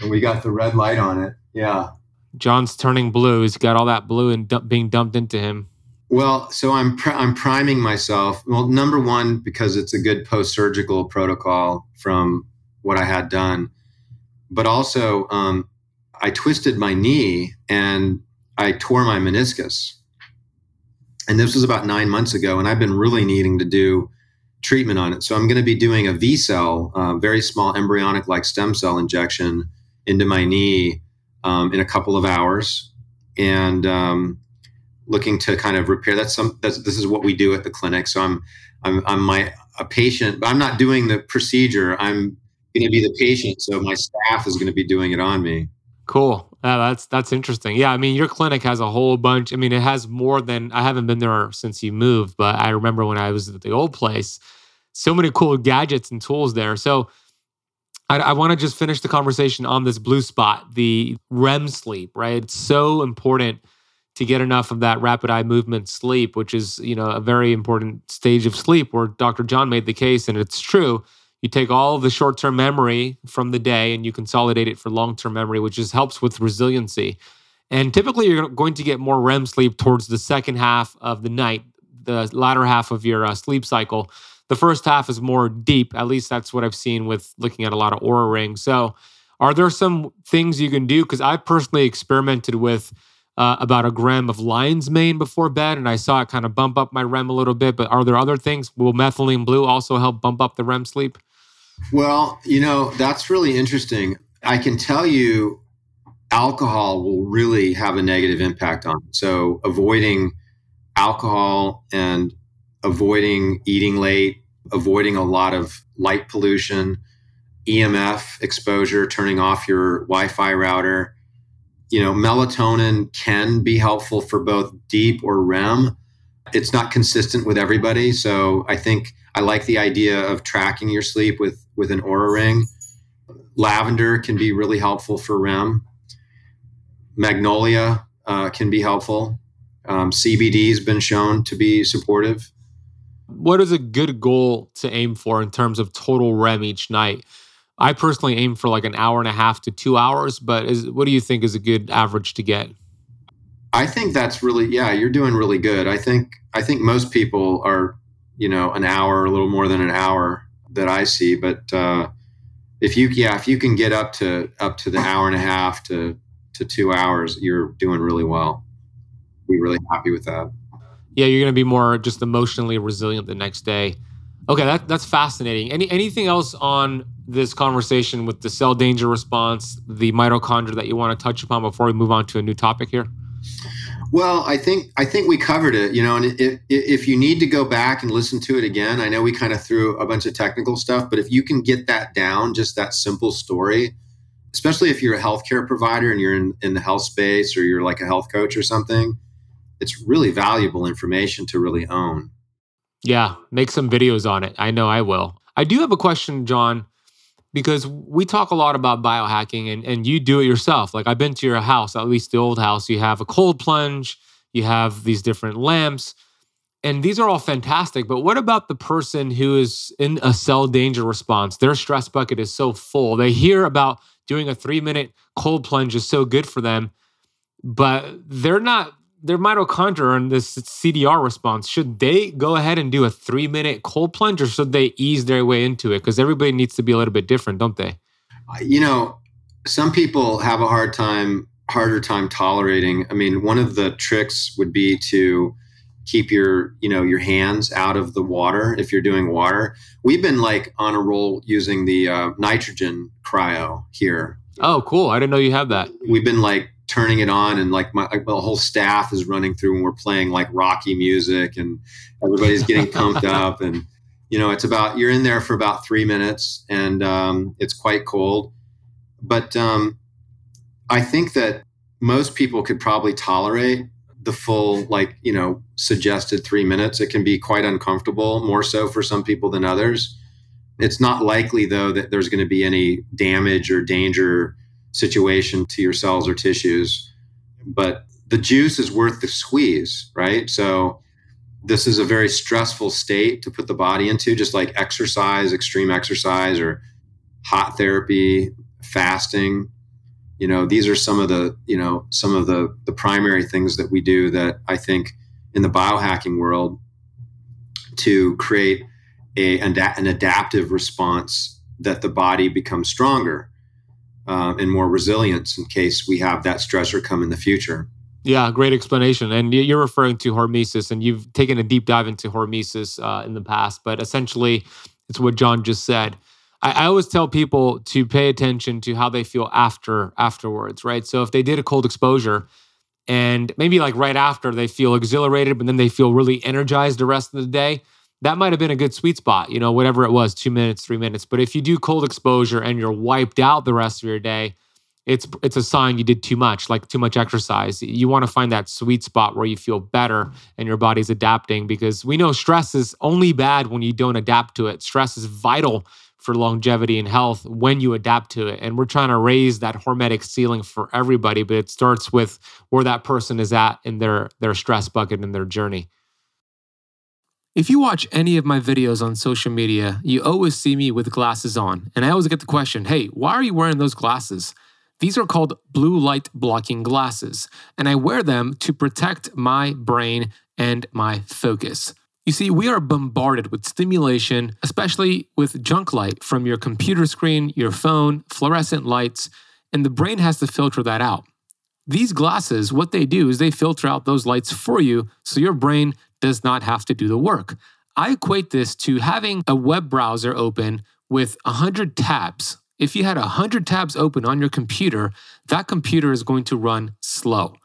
And we got the red light on it. Yeah. John's turning blue. He's got all that blue and dump, being dumped into him. Well, so I'm pr- I'm priming myself. Well, number one because it's a good post-surgical protocol from what I had done, but also um, I twisted my knee and I tore my meniscus and this was about nine months ago, and I've been really needing to do treatment on it. So I'm going to be doing a V cell, uh, very small embryonic like stem cell injection into my knee um, in a couple of hours, and um, looking to kind of repair. That's some. That's, this is what we do at the clinic. So I'm I'm I'm my a patient, but I'm not doing the procedure. I'm going to be the patient. So my staff is going to be doing it on me. Cool. Yeah, that's that's interesting. Yeah, I mean, your clinic has a whole bunch. I mean, it has more than I haven't been there since you moved, but I remember when I was at the old place, so many cool gadgets and tools there. So, I, I want to just finish the conversation on this blue spot, the REM sleep. Right, it's so important to get enough of that rapid eye movement sleep, which is you know a very important stage of sleep. Where Dr. John made the case, and it's true you take all the short-term memory from the day and you consolidate it for long-term memory which just helps with resiliency and typically you're going to get more rem sleep towards the second half of the night the latter half of your uh, sleep cycle the first half is more deep at least that's what i've seen with looking at a lot of Oura rings so are there some things you can do because i personally experimented with uh, about a gram of lion's mane before bed, and I saw it kind of bump up my REM a little bit. But are there other things? Will methylene blue also help bump up the REM sleep? Well, you know, that's really interesting. I can tell you alcohol will really have a negative impact on it. So avoiding alcohol and avoiding eating late, avoiding a lot of light pollution, EMF exposure, turning off your Wi-Fi router. You know, melatonin can be helpful for both deep or REM. It's not consistent with everybody, so I think I like the idea of tracking your sleep with with an Oura ring. Lavender can be really helpful for REM. Magnolia uh, can be helpful. Um, CBD has been shown to be supportive. What is a good goal to aim for in terms of total REM each night? I personally aim for like an hour and a half to two hours, but is, what do you think is a good average to get? I think that's really yeah, you're doing really good. I think I think most people are you know an hour, a little more than an hour that I see. But uh, if you yeah, if you can get up to up to the hour and a half to to two hours, you're doing really well. Be really happy with that. Yeah, you're to be more just emotionally resilient the next day. Okay, that, that's fascinating. Any anything else on this conversation with the cell danger response, the mitochondria that you want to touch upon before we move on to a new topic here? Well, I think I think we covered it, you know. And if if you need to go back and listen to it again, I know we kind of threw a bunch of technical stuff, but if you can get that down, just that simple story, especially if you're a healthcare provider and you're in, in the health space or you're like a health coach or something, it's really valuable information to really own. Yeah, make some videos on it. I know I will. I do have a question, John, because we talk a lot about biohacking and, and you do it yourself. Like I've been to your house, at least the old house. You have a cold plunge, you have these different lamps, and these are all fantastic. But what about the person who is in a cell danger response? Their stress bucket is so full. They hear about doing a three minute cold plunge is so good for them, but they're not their mitochondria and this CDR response, should they go ahead and do a three minute cold plunge or should they ease their way into it? Because everybody needs to be a little bit different, don't they? You know, some people have a hard time, harder time tolerating. I mean, one of the tricks would be to keep your, you know, your hands out of the water if you're doing water. We've been like on a roll using the uh, nitrogen cryo here. Oh, cool. I didn't know you have that. We've been like turning it on and like my like the whole staff is running through and we're playing like rocky music and everybody's getting pumped up and you know it's about you're in there for about three minutes and um, it's quite cold. But um, i think that most people could probably tolerate the full like you know suggested three minutes. It can be quite uncomfortable more so for some people than others. It's not likely though that there's going to be any damage or danger situation to your cells or tissues. But the juice is worth the squeeze, right? So this is a very stressful state to put the body into, just like exercise, extreme exercise, or hot therapy, fasting. You know, these are some of the, you know, some of the the primary things that we do that I think in the biohacking world to create a, an adaptive response that the body becomes stronger uh, and more resilience in case we have that stressor come in the future. Yeah, great explanation. And you're referring to hormesis, and you've taken a deep dive into hormesis uh, in the past, but essentially, it's what John just said. I, I, always tell people to pay attention to how they feel after afterwards, right? So if they did a cold exposure, and maybe like right after they feel exhilarated, but then they feel really energized the rest of the day, that might have been a good sweet spot, you know, whatever it was, two minutes, three minutes. But if you do cold exposure and you're wiped out the rest of your day, it's it's a sign you did too much, like too much exercise. You want to find that sweet spot where you feel better and your body's adapting because we know stress is only bad when you don't adapt to it. Stress is vital for longevity and health when you adapt to it. And we're trying to raise that hormetic ceiling for everybody, but it starts with where that person is at in their their stress bucket and their journey. If you watch any of my videos on social media, you always see me with glasses on. And I always get the question hey, why are you wearing those glasses? These are called blue light blocking glasses, and I wear them to protect my brain and my focus. You see, we are bombarded with stimulation, especially with junk light from your computer screen, your phone, fluorescent lights, and the brain has to filter that out. These glasses, what they do is they filter out those lights for you so your brain does not have to do the work. I equate this to having a web browser open with 100 tabs. If you had 100 tabs open on your computer, that computer is going to run slow.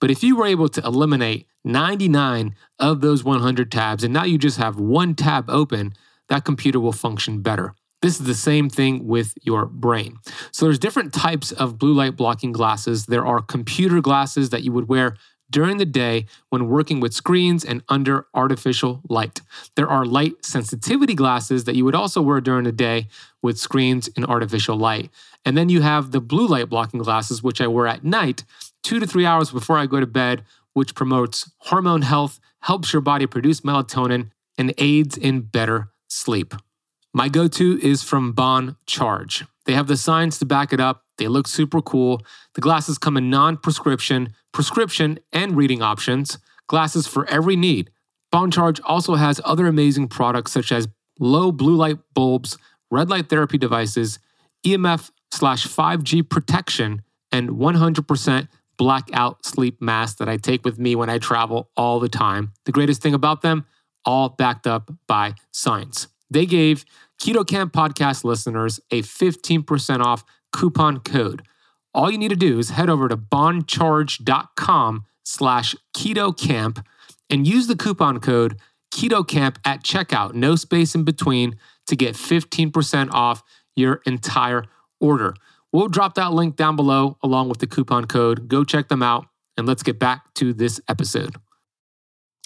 But if you were able to eliminate 99 of those 100 tabs and now you just have one tab open, that computer will function better. This is the same thing with your brain. So there's different types of blue light blocking glasses. There are computer glasses that you would wear during the day when working with screens and under artificial light. There are light sensitivity glasses that you would also wear during the day with screens and artificial light. And then you have the blue light blocking glasses, which I wear at night, two to three hours before I go to bed, which promotes hormone health, helps your body produce melatonin, and aids in better sleep. My go to is from Bon Charge. They have the science to back it up. They look super cool. The glasses come in non prescription, prescription, and reading options. Glasses for every need. Bon Charge also has other amazing products such as low blue light bulbs, red light therapy devices, EMF slash 5G protection, and 100% blackout sleep mask that I take with me when I travel all the time. The greatest thing about them, all backed up by science. They gave Keto Camp podcast listeners a 15% off coupon code. All you need to do is head over to boncharge.com slash ketocamp and use the coupon code ketocamp at checkout, no space in between, to get 15% off your entire order. We'll drop that link down below along with the coupon code. Go check them out and let's get back to this episode.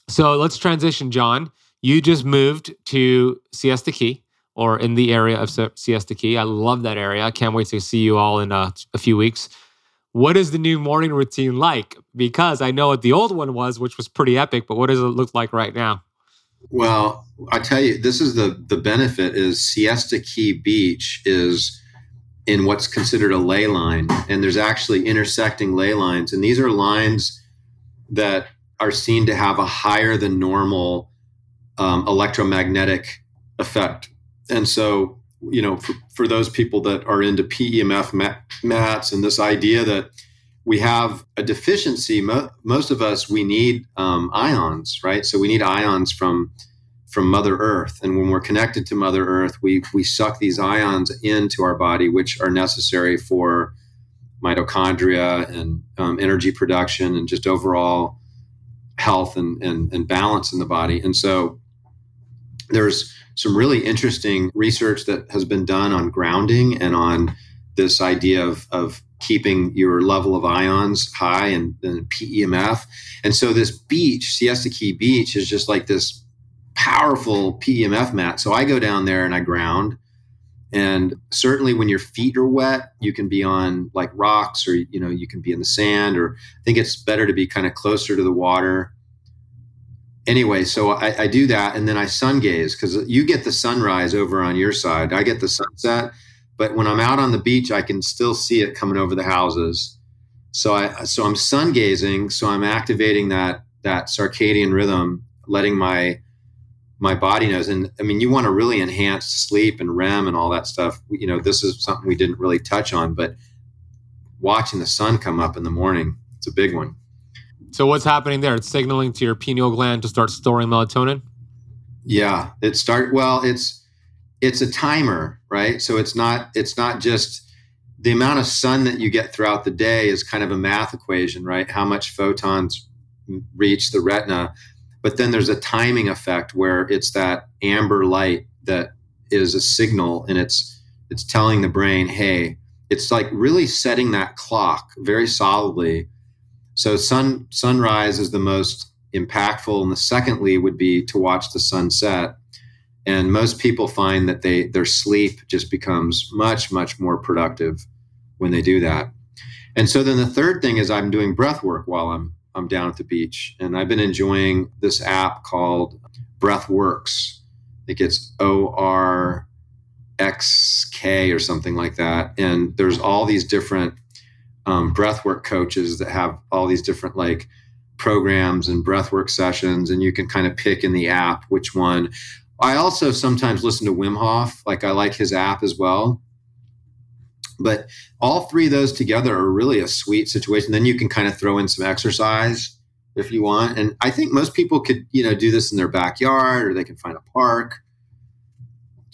So let's transition, John You just moved to Siesta Key or in the area of Siesta Key. I love that area. I can't wait to see you all in a, a few weeks. What is the new morning routine like? Because I know what the old one was, which was pretty epic, but what does it look like right now? Well, I tell you, this is the the benefit is Siesta Key Beach is in what's considered a ley line, and there's actually intersecting ley lines, and these are lines that are seen to have a higher than normal um, electromagnetic effect. And so, you know, for, for those people that are into PEMF mat, mats and this idea that we have a deficiency, mo- most of us, we need um, ions, right? So we need ions from from Mother Earth, and when we're connected to Mother Earth, we we suck these ions into our body, which are necessary for mitochondria and um, energy production and just overall health and, and, and balance in the body. And so there's some really interesting research that has been done on grounding and on this idea of, of keeping your level of ions high and, and PEMF. And so this beach, Siesta Key Beach, is just like this powerful PEMF mat. So I go down there and I ground. And certainly when your feet are wet, you can be on like rocks or, you know, you can be in the sand or I think it's better to be kind of closer to the water. Anyway, so I, I do that and then I sun gaze because you get the sunrise over on your side. I get the sunset. But when I'm out on the beach, I can still see it coming over the houses. So I so I'm sun gazing, so I'm activating that that circadian rhythm, letting my my body knows. And I mean, you want to really enhance sleep and REM and all that stuff. You know, this is something we didn't really touch on, but watching the sun come up in the morning, it's a big one. So what's happening there? It's signaling to your pineal gland to start storing melatonin. Yeah, it start well. It's it's a timer, right? So it's not it's not just the amount of sun that you get throughout the day is kind of a math equation, right? How much photons reach the retina but then there's a timing effect where it's that amber light that is a signal and it's it's telling the brain, hey, it's like really setting that clock very solidly. So sun sunrise is the most impactful, and the secondly would be to watch the sunset. And most people find that they their sleep just becomes much much more productive when they do that. And so then the third thing is I'm doing breath work while I'm I'm down at the beach. And I've been enjoying this app called BreathWorks. I think it's O R X K or something like that. And there's all these different um, breathwork coaches that have all these different like programs and breathwork sessions. And you can kind of pick in the app which one. I also sometimes listen to Wim Hof. Like I like his app as well. But all three of those together are really a sweet situation. Then you can kind of throw in some exercise if you want. And I think most people could, you know, do this in their backyard or they can find a park.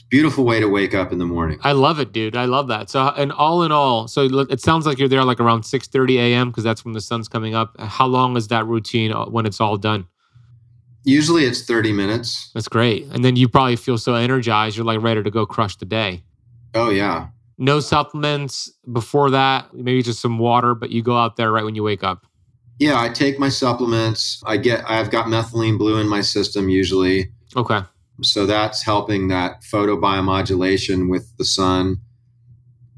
Beautiful way to wake up in the morning. I love it, dude. I love that. So, and all in all, so it sounds like you're there like around 6 30 a.m. because that's when the sun's coming up. How long is that routine uh, when it's all done? Usually it's 30 minutes. That's great. And then you probably feel so energized, you're like ready to go crush the day. Oh, yeah no supplements before that, maybe just some water, but you go out there right when you wake up. Yeah, I take my supplements. I get I've got methylene blue in my system usually. Okay. So that's helping that photobiomodulation with the sun.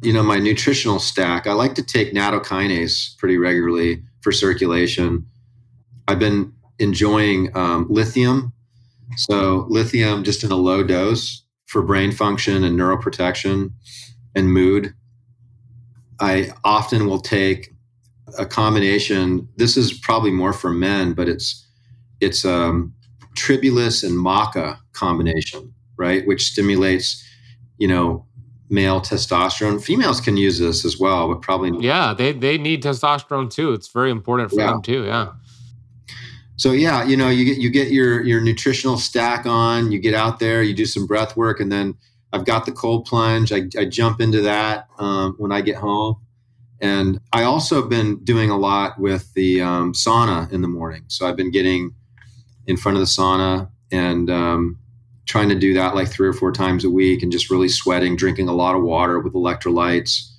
You know, my nutritional stack, I like to take nattokinase pretty regularly for circulation. I've been enjoying um, lithium. So, lithium just in a low dose for brain function and neuroprotection and mood. I often will take a combination. This is probably more for men, but it's it's um, tribulus and maca combination, right? Which stimulates, you know, male testosterone. Females can use this as well, but probably yeah, they they need testosterone too. It's very important for yeah. them too. Yeah. So yeah, you know, you get you get your your nutritional stack on. You get out there, you do some breath work, and then I've got the cold plunge. I, I jump into that um, when I get home. And I also have been doing a lot with the um, sauna in the morning. So I've been getting in front of the sauna and um, trying to do that like three or four times a week and just really sweating, drinking a lot of water with electrolytes.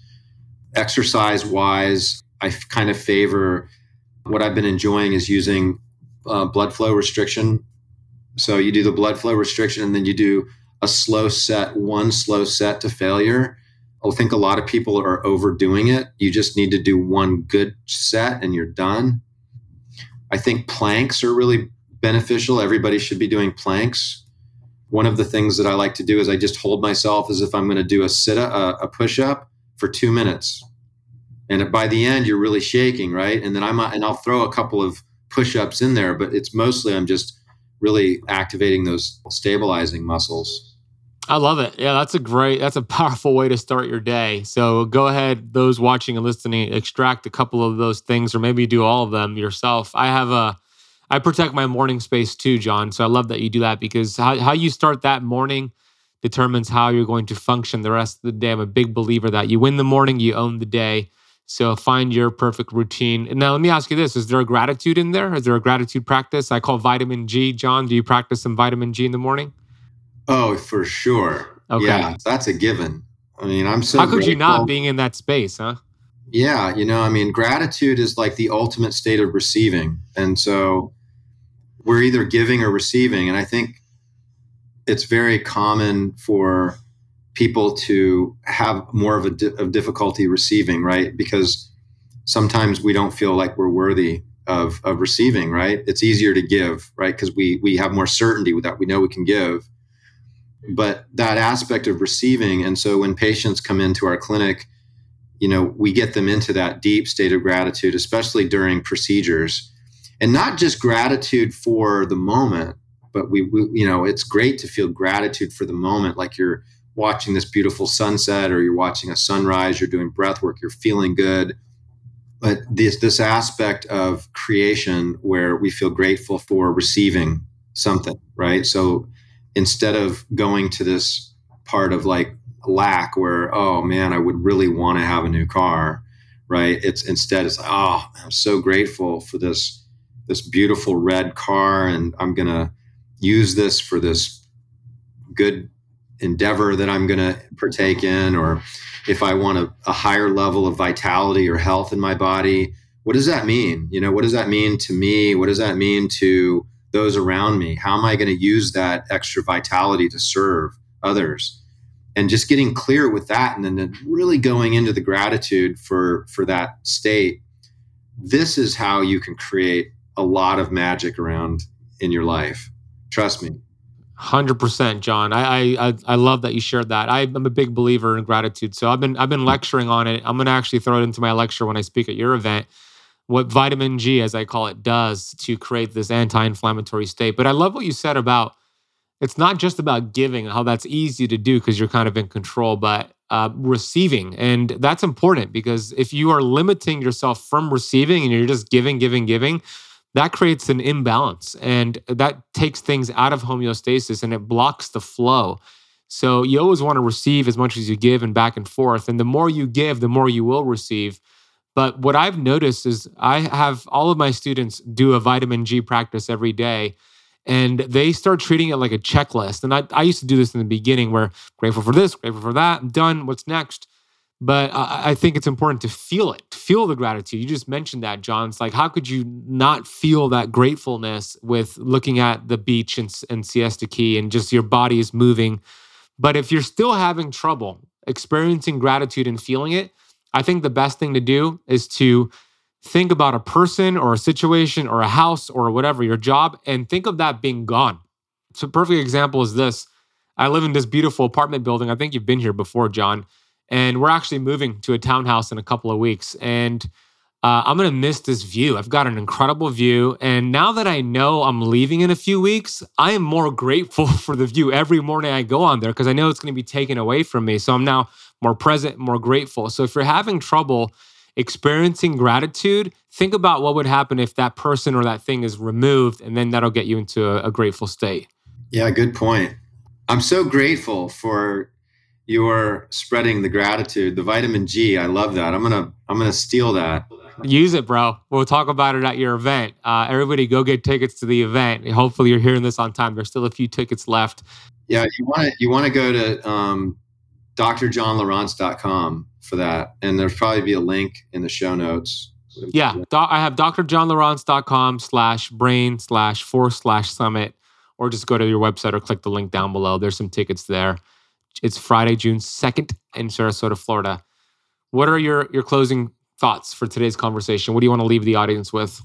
Exercise wise, I kind of favor what I've been enjoying is using uh, blood flow restriction So you do the blood flow restriction and then you do a slow set, one slow set to failure. I think a lot of people are overdoing it. You just need to do one good set and you're done. I think planks are really beneficial. Everybody should be doing planks. One of the things that I like to do is I just hold myself as if I'm going to do a sit uh, a, a push up for two minutes, and by the end you're really shaking, right? And then I'm and I'll throw a couple of push ups in there, but it's mostly I'm just really activating those stabilizing muscles. I love it. Yeah, that's a great, that's a powerful way to start your day. So go ahead, those watching and listening, extract a couple of those things, or maybe do all of them yourself. I have a, I protect my morning space too, John. So I love that you do that because how, how you start that morning determines how you're going to function the rest of the day. I'm a big believer that you win the morning, you own the day. So find your perfect routine. And now let me ask you this: Is there a gratitude in there? Is there a gratitude practice? I call vitamin G. John, do you practice some vitamin G in the morning? Oh, for sure. Okay. Yeah, that's a given. I mean, I'm so. How could grateful. you not being in that space, huh? Yeah, you know, I mean, gratitude is like the ultimate state of receiving, and so we're either giving or receiving, and I think it's very common for people to have more of a di- of difficulty receiving, right? Because sometimes we don't feel like we're worthy of of receiving, right? It's easier to give, right? Because we we have more certainty with that. We know we can give but that aspect of receiving and so when patients come into our clinic you know we get them into that deep state of gratitude especially during procedures and not just gratitude for the moment but we, we, you know it's great to feel gratitude for the moment like you're watching this beautiful sunset or you're watching a sunrise you're doing breath work you're feeling good. But this this aspect of creation where we feel grateful for receiving something right? So instead of going to this part of like lack where oh man i would really want to have a new car right? It's instead it's oh i'm so grateful for this this beautiful red car and i'm gonna use this for this good endeavor that i'm gonna partake in or if i want a, a higher level of vitality or health in my body what does that mean you know what does that mean to me what does that mean to those around me? How am I going to use that extra vitality to serve others? And just getting clear with that and then really going into the gratitude for for that state. This is how you can create a lot of magic around in your life. Trust me. Hundred percent, John. I, I I love that you shared that. I'm a big believer in gratitude, so I've been I've been lecturing on it. I'm going to actually throw it into my lecture when I speak at your event what vitamin G, as I call it, does to create this anti inflammatory state. But I love what you said about it's not just about giving, how that's easy to do because you're kind of in control, but uh, receiving. And that's important because if you are limiting yourself from receiving and you're just giving, giving, giving, that creates an imbalance and that takes things out of homeostasis and it blocks the flow. So you always want to receive as much as you give and back and forth. And the more you give, the more you will receive. But what I've noticed is I have all of my students do a vitamin G practice every day and they start treating it like a checklist. And I, I used to do this in the beginning where grateful for this, grateful for that, I'm done, what's next? But I, I think it's important to feel it, feel the gratitude. You just mentioned that, John. It's like, how could you not feel that gratefulness with looking at the beach and, and Siesta Key and just your body is moving? But if you're still having trouble experiencing gratitude and feeling it, I think the best thing to do is to think about a person or a situation or a house or whatever, your job, and think of that being gone. So, perfect example is this I live in this beautiful apartment building. I think you've been here before, John. And we're actually moving to a townhouse in a couple of weeks. And uh, I'm going to miss this view. I've got an incredible view. And now that I know I'm leaving in a few weeks, I am more grateful for the view every morning I go on there because I know it's going to be taken away from me. So I'm now more present, more grateful. So if you're having trouble experiencing gratitude, think about what would happen if that person or that thing is removed, and then that'll get you into a, a grateful state. Yeah, good point. I'm so grateful for your spreading the gratitude, the vitamin G. I love that. I'm gonna I'm gonna steal that. Use it, bro. We'll talk about it at your event. Uh, everybody, go get tickets to the event. Hopefully, you're hearing this on time. There's still a few tickets left. Yeah, you want to you want to go to um, drjohnlieurance.com for that. And there'll probably be a link in the show notes. Yeah. I have drjohnlieurance.com slash brain slash four slash summit. or just go to your website or click the link down below. There's some tickets there. It's Friday, June 2nd in Sarasota, Florida. What are your your closing thoughts for today's conversation? What do you want to leave the audience with?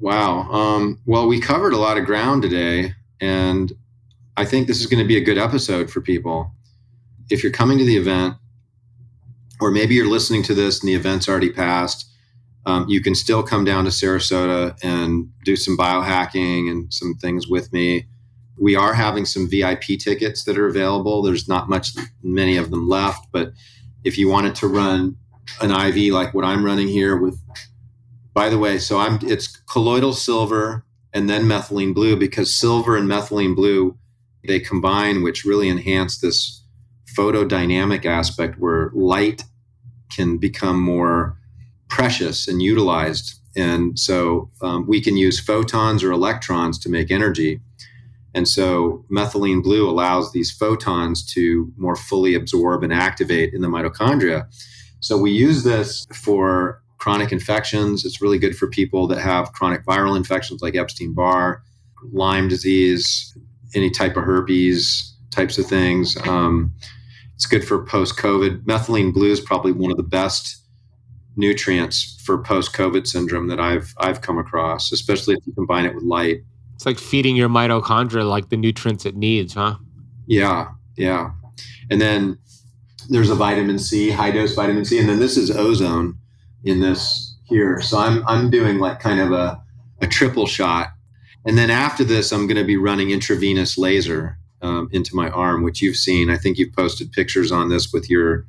Wow. Um, well, we covered a lot of ground today, and I think this is going to be a good episode for people. If you're coming to the event, or maybe you're listening to this and the event's already passed, um, you can still come down to Sarasota and do some biohacking and some things with me. We are having some VIP tickets that are available. There's not much, many of them left, but if you wanted to run an IV like what I'm running here with, by the way, so I'm it's colloidal silver and then methylene blue because silver and methylene blue they combine, which really enhance this photodynamic aspect where light can become more precious and utilized. And so um, we can use photons or electrons to make energy. And so methylene blue allows these photons to more fully absorb and activate in the mitochondria. So we use this for chronic infections. It's really good for people that have chronic viral infections like Epstein Barr, Lyme disease, any type of herpes types of things. Um, it's good for post COVID. Methylene blue is probably one of the best nutrients for post COVID syndrome that I've I've come across, especially if you combine it with light. It's like feeding your mitochondria like the nutrients it needs, huh? Yeah, yeah. And then there's a vitamin C, high dose vitamin C, and then this is ozone in this here. So I'm I'm doing like kind of a a triple shot, and then after this, I'm going to be running intravenous laser um, into my arm, which you've seen. I think you've posted pictures on this with your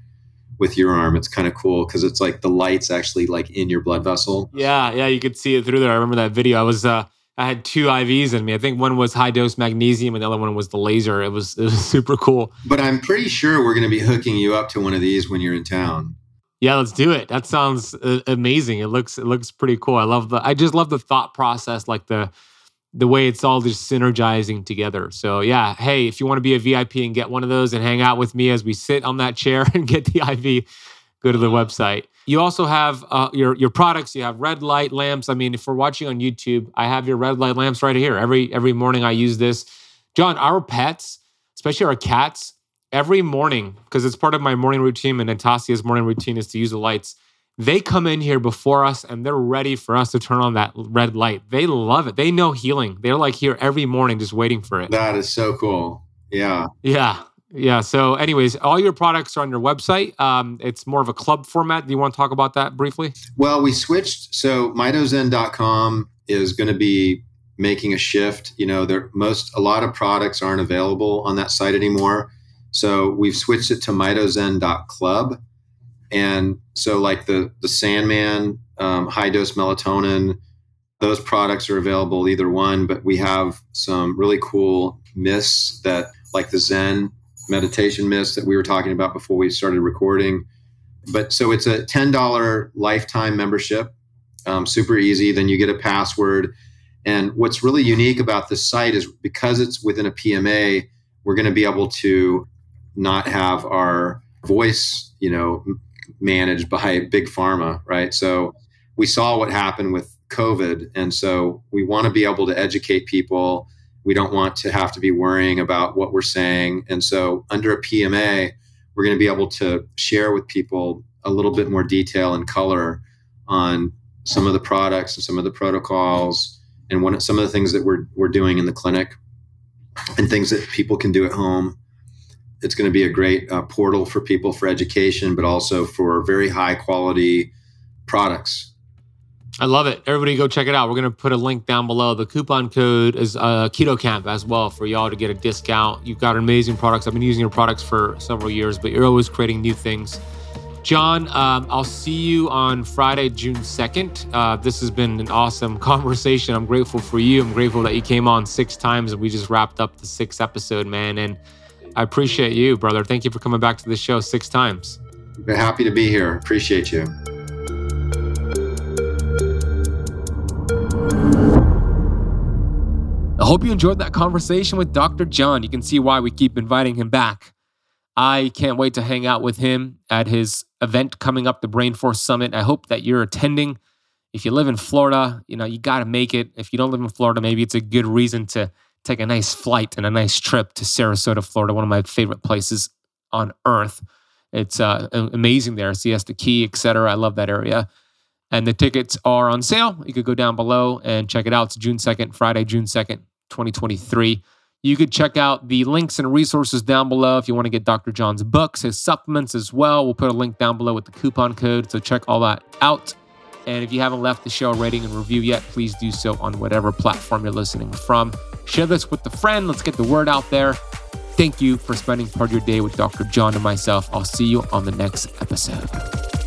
with your arm. It's kind of cool because it's like the lights actually like in your blood vessel. Yeah, yeah, you could see it through there. I remember that video. I was uh I had two IVs in me. I think one was high dose magnesium and the other one was the laser. It was it was super cool. But I'm pretty sure we're going to be hooking you up to one of these when you're in town. Yeah, let's do it. That sounds uh, amazing. It looks it looks pretty cool. I love the I just love the thought process like the the way it's all just synergizing together. So yeah, hey, if you want to be a VIP and get one of those and hang out with me as we sit on that chair and get the IV, go to the website. You also have uh, your your products. You have red light lamps. I mean, if we're watching on YouTube, I have your red light lamps right here. Every every morning I use this. John, our pets, especially our cats, every morning because it's part of my morning routine and Natasia's morning routine is to use the lights they come in here before us and they're ready for us to turn on that red light. They love it. They know healing. They're like here every morning just waiting for it. That is so cool. Yeah. Yeah. Yeah. So, anyways, all your products are on your website. Um, it's more of a club format. Do you want to talk about that briefly? Well, we switched. So, mitozen.com is going to be making a shift. You know, there most a lot of products aren't available on that site anymore. So, we've switched it to mitozen.club and so, like the the Sandman, um, high dose melatonin, those products are available either one. But we have some really cool mists that, like the Zen meditation mist that we were talking about before we started recording. But so it's a ten dollar lifetime membership, um, super easy. Then you get a password. And what's really unique about this site is because it's within a PMA, we're going to be able to not have our voice, you know, managed by big pharma, right? So we saw what happened with COVID. And so we want to be able to educate people. We don't want to have to be worrying about what we're saying. And so under a PMA, we're going to be able to share with people a little bit more detail and color on some of the products and some of the protocols and one some of the things that we're, we're doing in the clinic and things that people can do at home it's going to be a great uh, portal for people for education, but also for very high quality products. I love it. Everybody go check it out. We're going to put a link down below. The coupon code is uh, Keto Camp as well for y'all to get a discount. You've got amazing products. I've been using your products for several years, but you're always creating new things. John, um, I'll see you on Friday, June 2nd. Uh, this has been an awesome conversation. I'm grateful for you. I'm grateful that you came on six times and we just wrapped up the sixth episode, man. And I appreciate you, brother. Thank you for coming back to the show six times. Ben Happy to be here. Appreciate you. Hope you enjoyed that conversation with Dr. John. You can see why we keep inviting him back. I can't wait to hang out with him at his event coming up, the Brain Force Summit. I hope that you're attending. If you live in Florida, you know, you got to make it. If you don't live in Florida, maybe it's a good reason to take a nice flight and a nice trip to Sarasota, Florida, one of my favorite places on earth. It's uh, amazing there, Siesta Key, etc. I love that area. And the tickets are on sale. You could go down below and check it out. It's June 2nd, Friday, June 2nd, 2023. You could check out the links and resources down below if you want to get Dr. John's books, his supplements as well. We'll put a link down below with the coupon code. So check all that out. And if you haven't left the show rating and review yet, please do so on whatever platform you're listening from. Share this with a friend. Let's get the word out there. Thank you for spending part of your day with Dr. John and myself. I'll see you on the next episode.